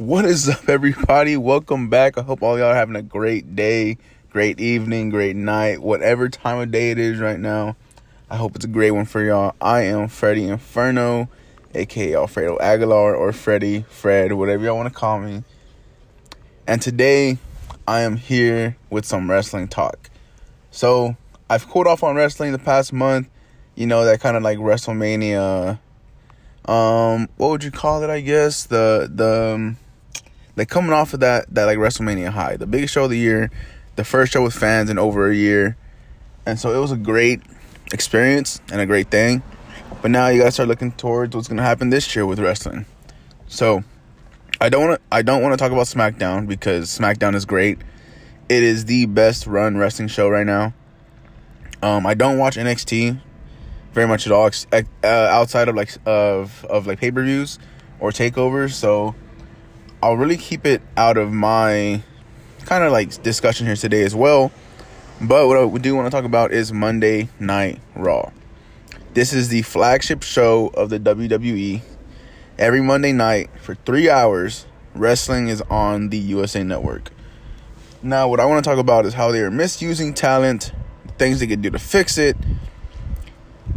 What is up, everybody? Welcome back. I hope all y'all are having a great day, great evening, great night, whatever time of day it is right now. I hope it's a great one for y'all. I am Freddie Inferno, aka Alfredo Aguilar, or Freddie, Fred, whatever y'all want to call me. And today, I am here with some wrestling talk. So, I've cooled off on wrestling the past month. You know, that kind of like WrestleMania um what would you call it i guess the the um, like coming off of that that like WrestleMania high, the biggest show of the year, the first show with fans in over a year, and so it was a great experience and a great thing. But now you gotta start looking towards what's gonna happen this year with wrestling. So I don't want to I don't want to talk about SmackDown because SmackDown is great. It is the best run wrestling show right now. Um, I don't watch NXT very much at all uh, outside of like of of like pay per views or takeovers. So I'll really keep it out of my kind of like discussion here today as well. But what I do want to talk about is Monday Night Raw. This is the flagship show of the WWE. Every Monday night for three hours, wrestling is on the USA Network. Now, what I want to talk about is how they are misusing talent, things they could do to fix it,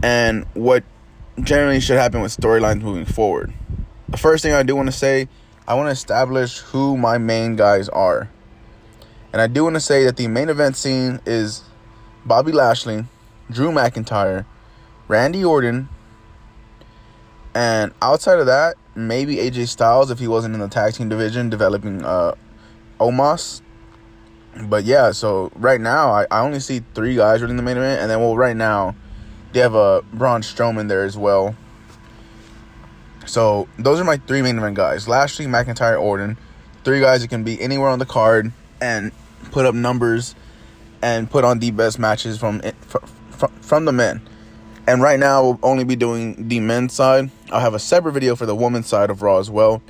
and what generally should happen with storylines moving forward. The first thing I do want to say I want to establish who my main guys are. And I do want to say that the main event scene is Bobby Lashley, Drew McIntyre, Randy Orton, and outside of that, maybe AJ Styles if he wasn't in the tag team division developing uh, Omos. But yeah, so right now I, I only see three guys in the main event, and then well right now they have a uh, Braun Strowman there as well. So those are my three main event guys: Lashley, McIntyre, Orton. Three guys that can be anywhere on the card and put up numbers and put on the best matches from from, from the men. And right now, we'll only be doing the men's side. I'll have a separate video for the women's side of Raw as well.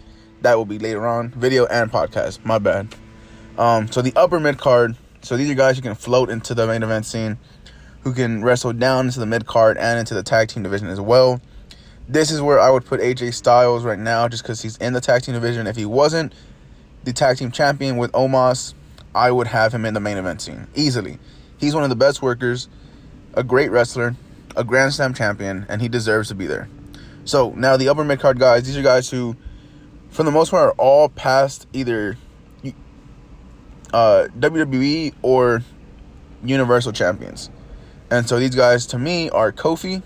That will be later on, video and podcast. My bad. Um, so the upper mid card. So these are guys who can float into the main event scene, who can wrestle down into the mid card and into the tag team division as well. This is where I would put AJ Styles right now, just because he's in the tag team division. If he wasn't the tag team champion with Omos, I would have him in the main event scene easily. He's one of the best workers, a great wrestler, a Grand Slam champion, and he deserves to be there. So now the upper mid card guys, these are guys who, for the most part, are all past either uh, WWE or Universal champions. And so these guys, to me, are Kofi,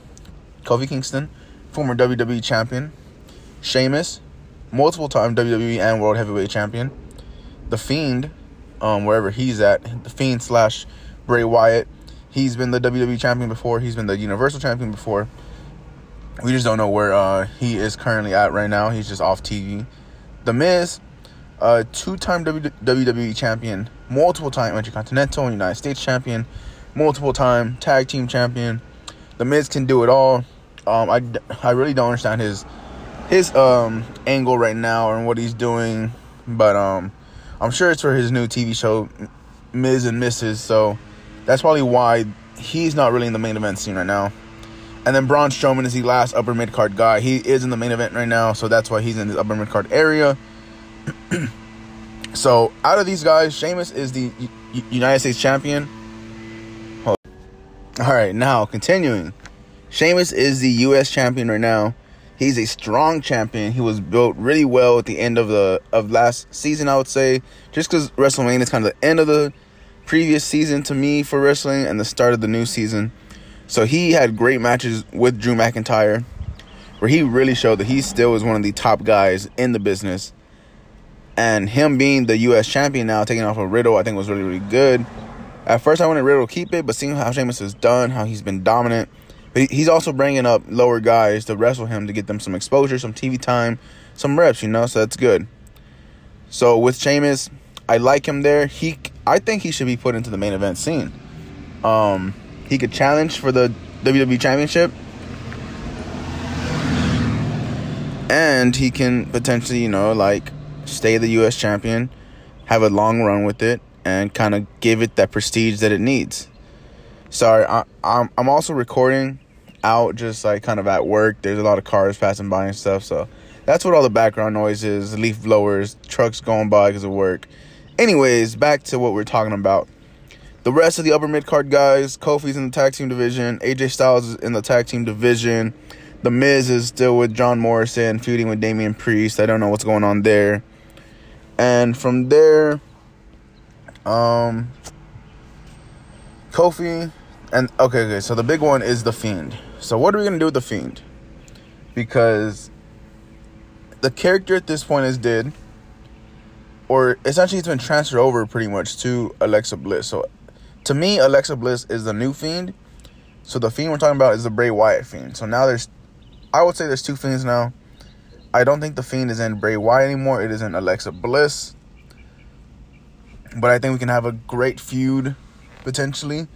Kofi Kingston, former WWE champion, Sheamus, multiple time WWE and World Heavyweight champion, The Fiend, um, wherever he's at, The Fiend slash Bray Wyatt. He's been the WWE champion before. He's been the Universal champion before. We just don't know where uh, he is currently at right now. He's just off TV. The Miz, uh, two-time WWE champion, multiple-time Intercontinental United States champion, multiple-time tag team champion. The Miz can do it all. Um, I, I really don't understand his his um angle right now and what he's doing, but um, I'm sure it's for his new TV show, Miz and Mrs. So that's probably why he's not really in the main event scene right now. And then Braun Strowman is the last upper mid card guy. He is in the main event right now, so that's why he's in the upper mid card area. so out of these guys, Sheamus is the United States champion. All right, now continuing. Sheamus is the U.S. champion right now. He's a strong champion. He was built really well at the end of the of last season, I would say, just because WrestleMania is kind of the end of the previous season to me for wrestling and the start of the new season. So he had great matches with Drew McIntyre, where he really showed that he still is one of the top guys in the business. And him being the U.S. champion now, taking off a of Riddle, I think was really really good. At first, I wanted Riddle to keep it, but seeing how Sheamus has done, how he's been dominant but he's also bringing up lower guys to wrestle him to get them some exposure, some TV time, some reps, you know, so that's good. So with Sheamus, I like him there. He I think he should be put into the main event scene. Um he could challenge for the WWE championship. And he can potentially, you know, like stay the US champion, have a long run with it and kind of give it that prestige that it needs. Sorry, I, I'm I'm also recording out just like kind of at work. There's a lot of cars passing by and stuff, so That's what all the background noise is leaf blowers, trucks going by because of work. Anyways, back to what we're talking about. The rest of the upper mid card guys, Kofi's in the tag team division, AJ Styles is in the tag team division. The Miz is still with John Morrison, feuding with Damian Priest. I don't know what's going on there. And from there, um, Kofi, and okay, okay. So the big one is the Fiend. So what are we gonna do with the Fiend? Because the character at this point is dead, or essentially it's been transferred over pretty much to Alexa Bliss. So to me, Alexa Bliss is the new Fiend. So the Fiend we're talking about is the Bray Wyatt Fiend. So now there's, I would say there's two Fiends now. I don't think the Fiend is in Bray Wyatt anymore. It is in Alexa Bliss. But I think we can have a great feud potentially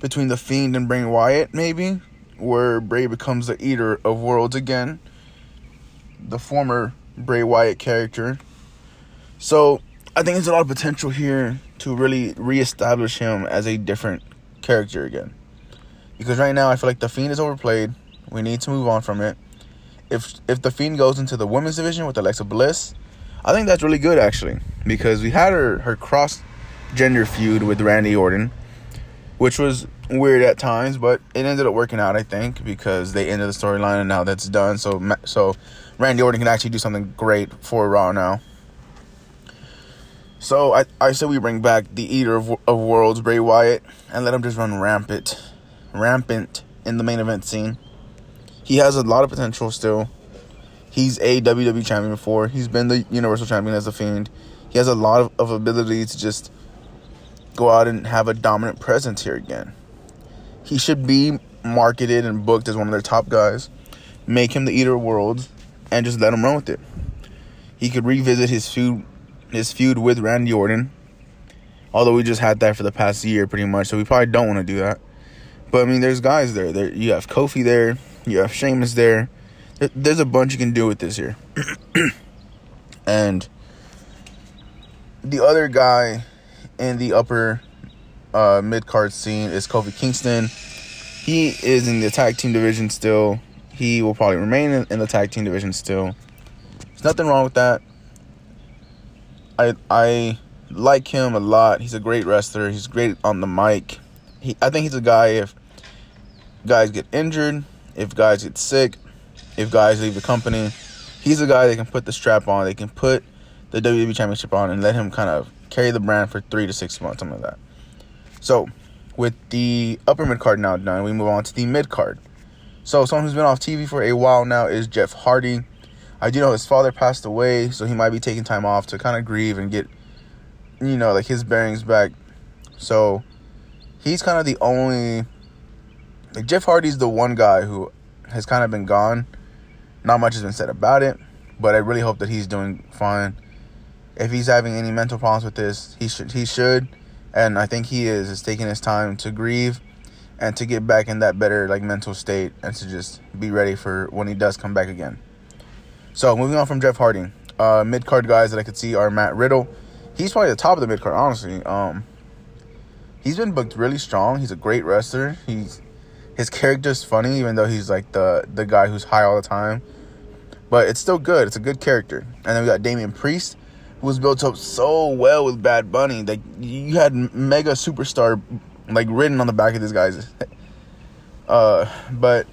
between the Fiend and Bray Wyatt, maybe, where Bray becomes the eater of worlds again. The former Bray Wyatt character. So I think there's a lot of potential here to really reestablish him as a different character again. Because right now I feel like the Fiend is overplayed. We need to move on from it. If if the Fiend goes into the women's division with Alexa Bliss, I think that's really good actually. Because we had her her cross gender feud with Randy Orton, which was weird at times, but it ended up working out I think because they ended the storyline and now that's done. So so Randy Orton can actually do something great for Raw now. So I, I said we bring back the Eater of, of Worlds, Bray Wyatt, and let him just run rampant, rampant in the main event scene. He has a lot of potential still. He's a WWE champion before. He's been the Universal champion as a Fiend. He has a lot of, of ability to just go out and have a dominant presence here again. He should be marketed and booked as one of their top guys. Make him the Eater of Worlds and just let him run with it. He could revisit his feud his feud with Randy Orton. Although we just had that for the past year pretty much, so we probably don't want to do that. But I mean, there's guys there. There you have Kofi there, you have Sheamus there. There's a bunch you can do with this here. and the other guy in the upper uh, mid card scene is Kofi Kingston. He is in the tag team division still. He will probably remain in, in the tag team division still. There's nothing wrong with that. I I like him a lot. He's a great wrestler. He's great on the mic. He I think he's a guy if guys get injured, if guys get sick, if guys leave the company, he's a guy that can put the strap on. They can put the WWE Championship on and let him kind of carry the brand for three to six months, something like that. So, with the upper mid card now done, we move on to the mid card. So, someone who's been off TV for a while now is Jeff Hardy. I do know his father passed away, so he might be taking time off to kind of grieve and get, you know, like his bearings back. So he's kind of the only. Like Jeff Hardy's the one guy who has kind of been gone. Not much has been said about it, but I really hope that he's doing fine. If he's having any mental problems with this, he should he should, and I think he is is taking his time to grieve and to get back in that better like mental state and to just be ready for when he does come back again. So moving on from Jeff Hardy, uh, mid card guys that I could see are Matt Riddle. He's probably the top of the mid card, honestly. Um, he's been booked really strong. He's a great wrestler. He's his character's funny, even though he's like the the guy who's high all the time. But it's still good. It's a good character. And then we got Damian Priest, was built up so well with Bad Bunny. Like you had mega superstar like written on the back of this guy's. Uh, but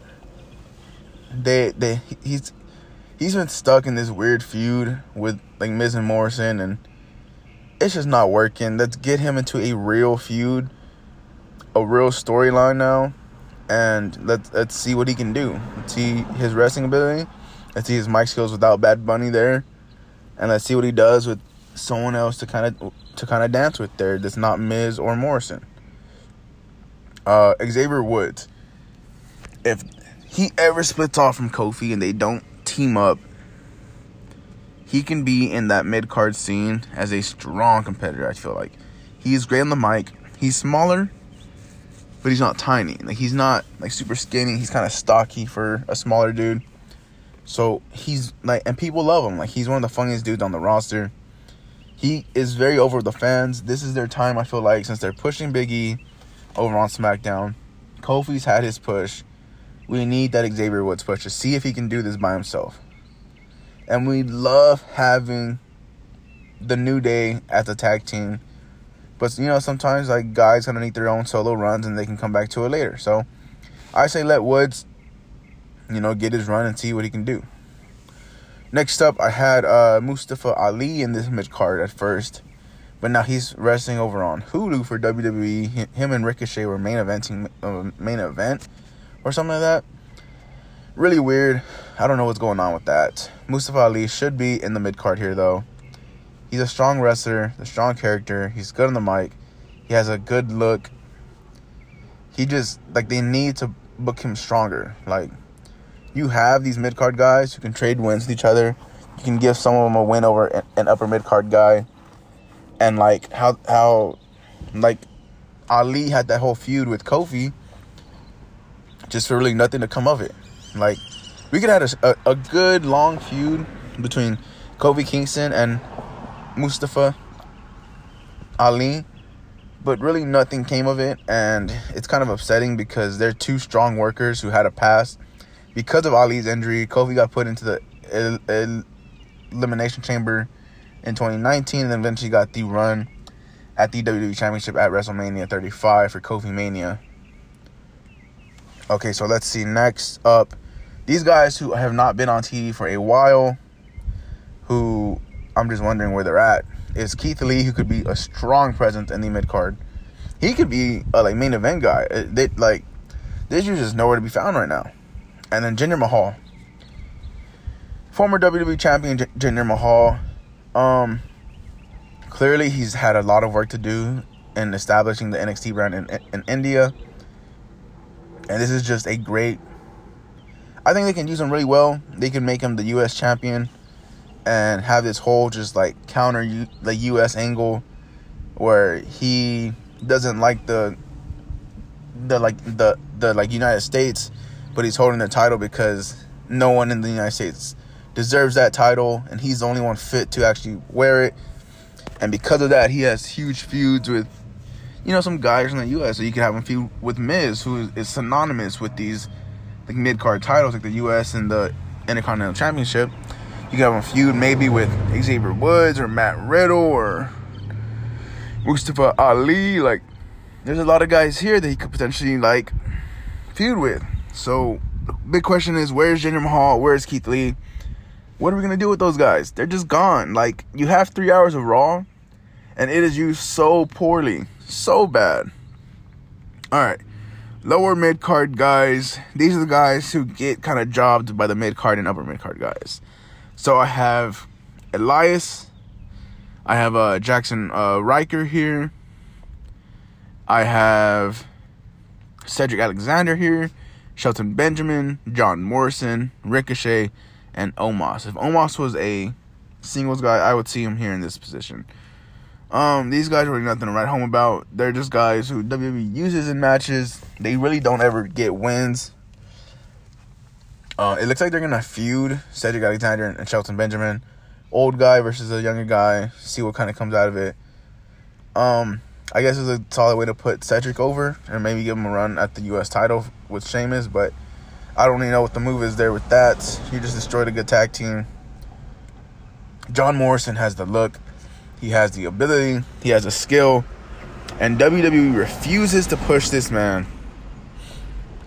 they they he's he's been stuck in this weird feud with like Miz and Morrison, and it's just not working. Let's get him into a real feud, a real storyline now, and let's let's see what he can do. Let's see his wrestling ability. Let's see his mic skills without Bad Bunny there, and let's see what he does with someone else to kind of to kind of dance with there. That's not Miz or Morrison. Uh, Xavier Woods. If he ever splits off from Kofi and they don't team up, he can be in that mid card scene as a strong competitor. I feel like he's great on the mic. He's smaller, but he's not tiny. Like he's not like super skinny. He's kind of stocky for a smaller dude. So he's like, and people love him. Like he's one of the funniest dudes on the roster. He is very over the fans. This is their time. I feel like since they're pushing Biggie over on SmackDown, Kofi's had his push. We need that Xavier Woods push to see if he can do this by himself. And we love having the New Day as a tag team. But you know, sometimes like guys gonna need their own solo runs and they can come back to it later. So I say let Woods, you know, get his run and see what he can do. Next up, I had uh, Mustafa Ali in this mid card at first, but now he's wrestling over on Hulu for WWE. Him and Ricochet were main eventing uh, main event or something like that. Really weird. I don't know what's going on with that. Mustafa Ali should be in the mid card here though. He's a strong wrestler, a strong character. He's good on the mic. He has a good look. He just like they need to book him stronger. Like you have these mid card guys who can trade wins with each other. You can give some of them a win over an upper mid card guy, and like how how like Ali had that whole feud with Kofi, just for really nothing to come of it. Like we could have a, a, a good long feud between Kofi Kingston and Mustafa Ali, but really nothing came of it, and it's kind of upsetting because they're two strong workers who had a past because of Ali's injury, Kofi got put into the el- el- elimination chamber in 2019 and eventually got the run at the WWE Championship at WrestleMania 35 for Kofi Mania. Okay, so let's see. Next up, these guys who have not been on TV for a while, who I'm just wondering where they're at, is Keith Lee, who could be a strong presence in the mid card. He could be a like main event guy. Uh, they like this dude's just nowhere to be found right now. And then Jinder Mahal. Former WWE champion J- Jinder Mahal. Um, clearly, he's had a lot of work to do in establishing the NXT brand in, in India. And this is just a great. I think they can use him really well. They can make him the U.S. champion and have this whole just like counter U- the U.S. angle where he doesn't like the the like the the like United States but he's holding the title because no one in the United States deserves that title, and he's the only one fit to actually wear it. And because of that, he has huge feuds with, you know, some guys in the U.S. So you can have a feud with Miz, who is synonymous with these like mid card titles, like the U.S. and the Intercontinental Championship. You can have a feud maybe with Xavier Woods or Matt Riddle or Mustafa Ali. Like, there's a lot of guys here that he could potentially like feud with. So, big question is where's Jinder Mahal? Where's Keith Lee? What are we gonna do with those guys? They're just gone. Like you have three hours of Raw, and it is used so poorly, so bad. All right, lower mid card guys. These are the guys who get kind of jobbed by the mid card and upper mid card guys. So I have Elias. I have uh, Jaxson uh, Ryker here. I have Cedric Alexander here. Shelton Benjamin, John Morrison, Ricochet, and Omos. If Omos was a singles guy, I would see him here in this position. Um, these guys are really nothing to write home about. They're just guys who WWE uses in matches. They really don't ever get wins. Uh, it looks like they're gonna feud Cedric Alexander and Shelton Benjamin, old guy versus a younger guy. See what kind of comes out of it. Um, I guess it's a solid way to put Cedric over and maybe give him a run at the U.S. title with Sheamus, but I don't even know what the move is there with that. You just destroyed a good tag team. John Morrison has the look, he has the ability, he has the skill, and WWE refuses to push this man.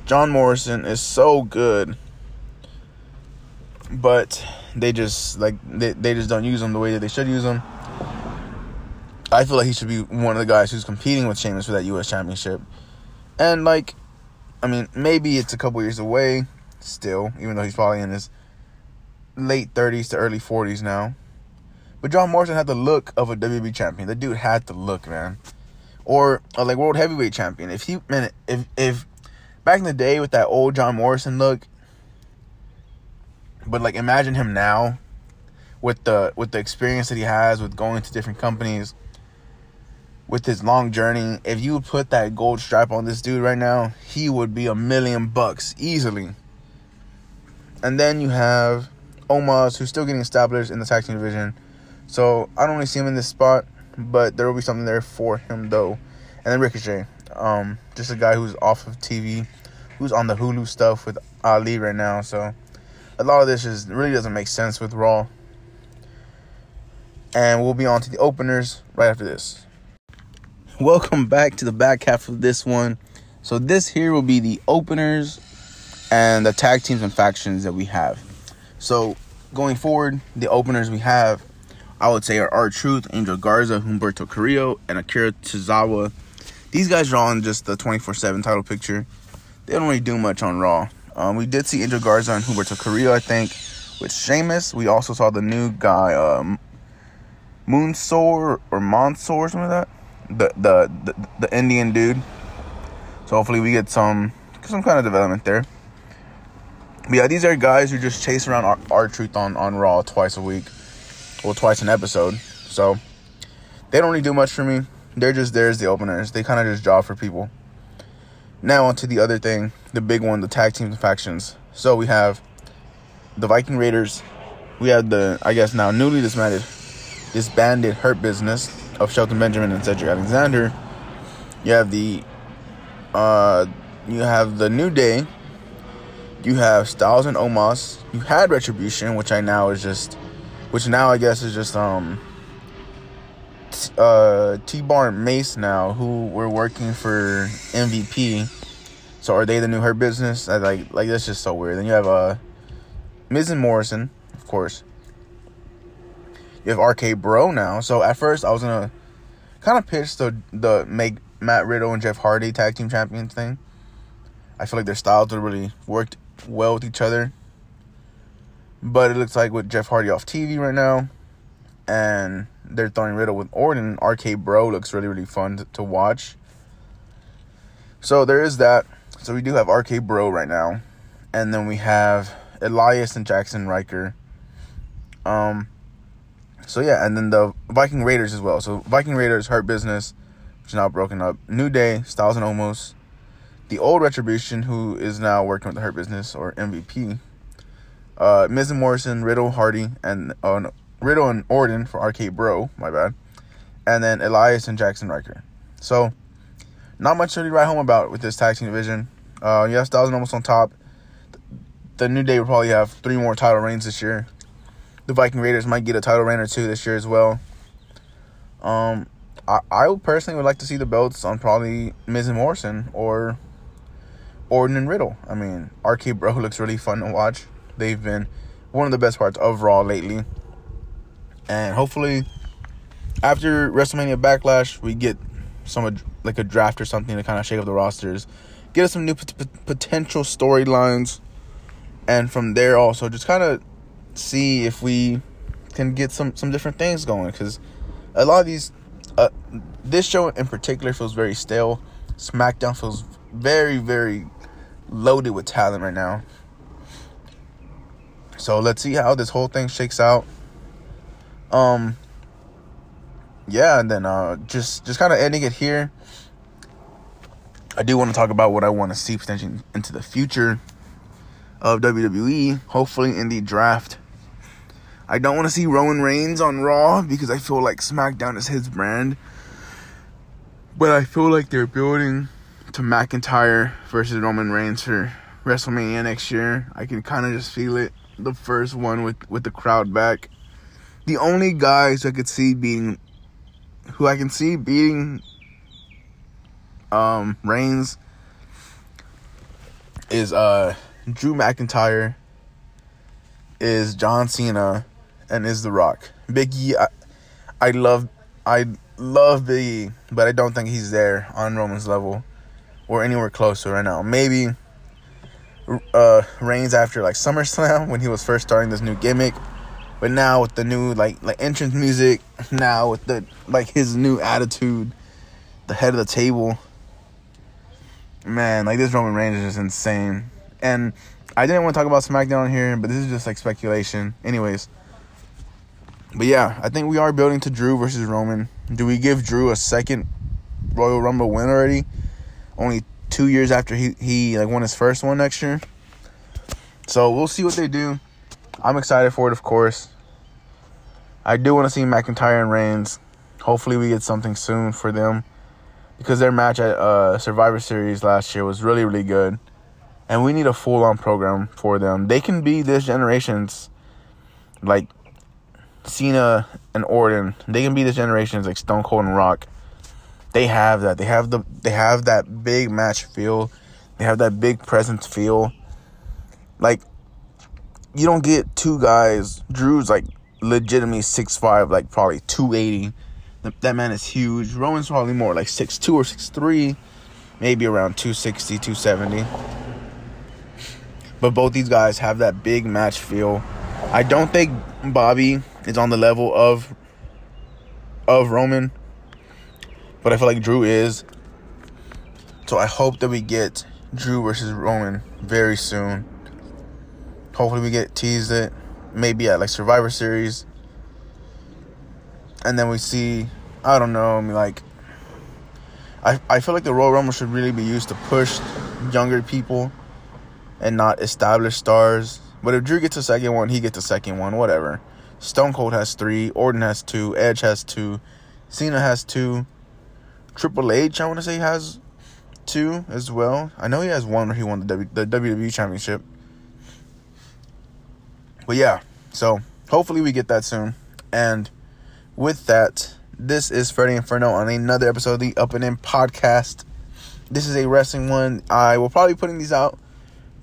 John Morrison is so good, but they just like they, they just don't use him the way that they should use him. I feel like he should be one of the guys who's competing with Sheamus for that U.S. Championship. And like, I mean, maybe it's a couple years away still, even though he's probably in his late 30s to early 40s now. But John Morrison had the look of a WWE champion. The dude had the look, man. Or uh, like world heavyweight champion. If he man, if if back in the day with that old John Morrison look, but like imagine him now with the with the experience that he has with going to different companies with his long journey, if you put that gold stripe on this dude right now, he would be a million bucks easily. And then you have Omos, who's still getting established in the tag team division. So I don't really see him in this spot, but there will be something there for him though. And then Ricochet, um, just a guy who's off of TV, who's on the Hulu stuff with Ali right now. So a lot of this just really doesn't make sense with Raw. And we'll be on to the openers right after this. Welcome back to the back half of this one. So this here will be the openers and the tag teams and factions that we have. So going forward, the openers we have, I would say are R-Truth, Angel Garza, Humberto Carrillo, and Akira Tozawa. These guys are on just the 24/7 title picture. They don't really do much on Raw. Um, we did see Angel Garza and Humberto Carrillo, I think, with Sheamus. We also saw the new guy, um, Moonsault or something like that. The, the the Indian dude. So hopefully we get some some kind of development there. But yeah, these are guys who just chase around our, R-Truth on, on Raw twice a week. Well, twice an episode. So they don't really do much for me. They're just there as the openers. They kind of just job for people. Now on to the other thing, the big one, the tag team factions. So we have the Viking Raiders. We have the, I guess now newly disbanded, disbanded Hurt Business of Shelton Benjamin and Cedric Alexander. You have the, uh, you have the New Day you have Styles and Omos. You had Retribution, which I now is just, which now I guess is just um, t- uh, T Bar Mace now, who were working for MVP. So are they the new Hurt Business? I like like that's just so weird. Then you have uh, Miz and Morrison, of course. You have RK Bro now. So at first I was gonna kind of pitch the the make Matt Riddle and Jeff Hardy tag team champions thing. I feel like their styles would really worked well with each other. But it looks like with Jeff Hardy off TV right now, and they're throwing Riddle with Orton, RK Bro looks really, really fun to, to watch. So there is that. So we do have RK Bro right now. And then we have Elias and Jaxson Ryker. Um so yeah, and then the Viking Raiders as well. So Viking Raiders Hurt Business, which is now broken up. New Day, Styles and Omos the old Retribution, who is now working with the Hurt Business or MVP. Uh, Miz and Morrison, Riddle, Hardy, and uh, Riddle and Orton for RK Bro. My bad. And then Elias and Jaxson Ryker. So, not much to really write home about with this tag team division. Uh, yes, Styles and Omos on top. The New Day will probably have three more title reigns this year. The Viking Raiders might get a title reign or two this year as well. Um, I, I personally would like to see the belts on probably Miz and Morrison or Orton and Riddle. I mean, RK Bro looks really fun to watch. They've been one of the best parts of Raw lately. And hopefully, after WrestleMania Backlash, we get some like a draft or something to kind of shake up the rosters, get us some new p- potential storylines, and from there also just kind of see if we can get some some different things going. Because a lot of these, uh, this show in particular feels very stale. SmackDown feels very very loaded with talent right now. So let's see how this whole thing shakes out. Um yeah, and then uh just just kind of ending it here. I do want to talk about what I want to see potentially into the future of WWE, hopefully in the draft. I don't want to see Roman Reigns on Raw because I feel like SmackDown is his brand. But I feel like they're building to McIntyre versus Roman Reigns for WrestleMania next year. I can kind of just feel it. The first one with with the crowd back. The only guys I could see being, who I can see beating, um, Reigns is uh Drew McIntyre, is John Cena, and is The Rock. Biggie, I, I love, I love Biggie, but I don't think he's there on Roman's level or anywhere close to right now. Maybe uh, Reigns after like SummerSlam when he was first starting this new gimmick, but now with the new like like entrance music, now with the like his new attitude, the head of the table. Man, like this Roman Reigns is just insane. And I didn't want to talk about SmackDown here, but this is just like speculation. Anyways. But yeah, I think we are building to Drew versus Roman. Do we give Drew a second Royal Rumble win already? only two years after he, he like won his first one next year. So we'll see what they do. I'm excited for it, of course. I do want to see McIntyre and Reigns. Hopefully, we get something soon for them because their match at uh, Survivor Series last year was really, really good. and we need a full on program for them. They can be this generation's like Cena and Orton. They can be this generation's like Stone Cold and Rock. They have that. They have the they have that big match feel. They have that big presence feel. Like you don't get two guys. Drew's like legitimately six five, like probably two eighty. That man is huge. Roman's probably more like six two or six three, maybe around 260, 270. But both these guys have that big match feel. I don't think Bobby is on the level of of Roman, but I feel like Drew is. So I hope that we get Drew versus Roman very soon. Hopefully we get teased it maybe at like Survivor Series. And then we see I don't know, I mean like I I feel like the Royal Rumble should really be used to push younger people and not established stars. But if Drew gets a second one, he gets a second one, whatever. Stone Cold has three, Orton has two, Edge has two, Cena has two, Triple H I want to say has two as well. I know he has one where he won the w, the WWE Championship. But yeah, so hopefully we get that soon. And with that, this is Freddie Inferno on another episode of the Up and In podcast. This is a wrestling one. I will probably be putting these out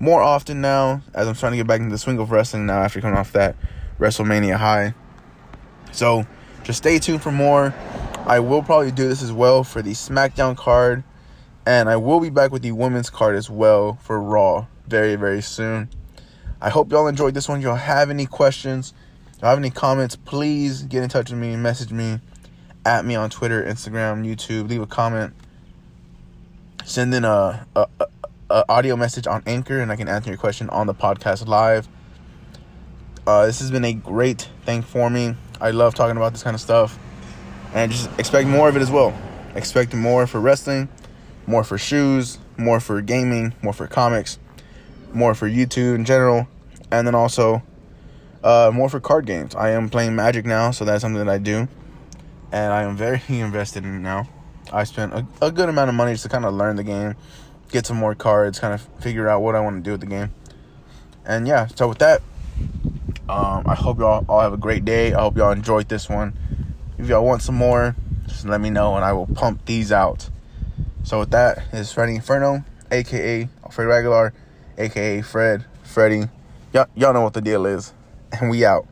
more often now as I'm trying to get back into the swing of wrestling now after coming off that WrestleMania high. So just stay tuned for more. I will probably do this as well for the SmackDown card. And I will be back with the women's card as well for Raw very, very soon. I hope y'all enjoyed this one. Y'all have any questions, y'all have any comments, please get in touch with me message me at me on Twitter, Instagram, YouTube. Leave a comment. Send in a, a, a, a audio message on Anchor, and I can answer your question on the podcast live. Uh, this has been a great thing for me. I love talking about this kind of stuff, and just expect more of it as well. Expect more for wrestling, more for shoes, more for gaming, more for comics, more for YouTube in general, and then also uh, more for card games. I am playing Magic now, so that's something that I do, and I am very invested in it now. I spent a, a good amount of money just to kind of learn the game, get some more cards, kind of figure out what I want to do with the game. And yeah, so with that, um, I hope y'all all have a great day. I hope y'all enjoyed this one. If y'all want some more, just let me know and I will pump these out. So with that, is Freddy Inferno, aka Fred Regular, aka Fred, Freddy. Y'all, y'all know what the deal is. And we out.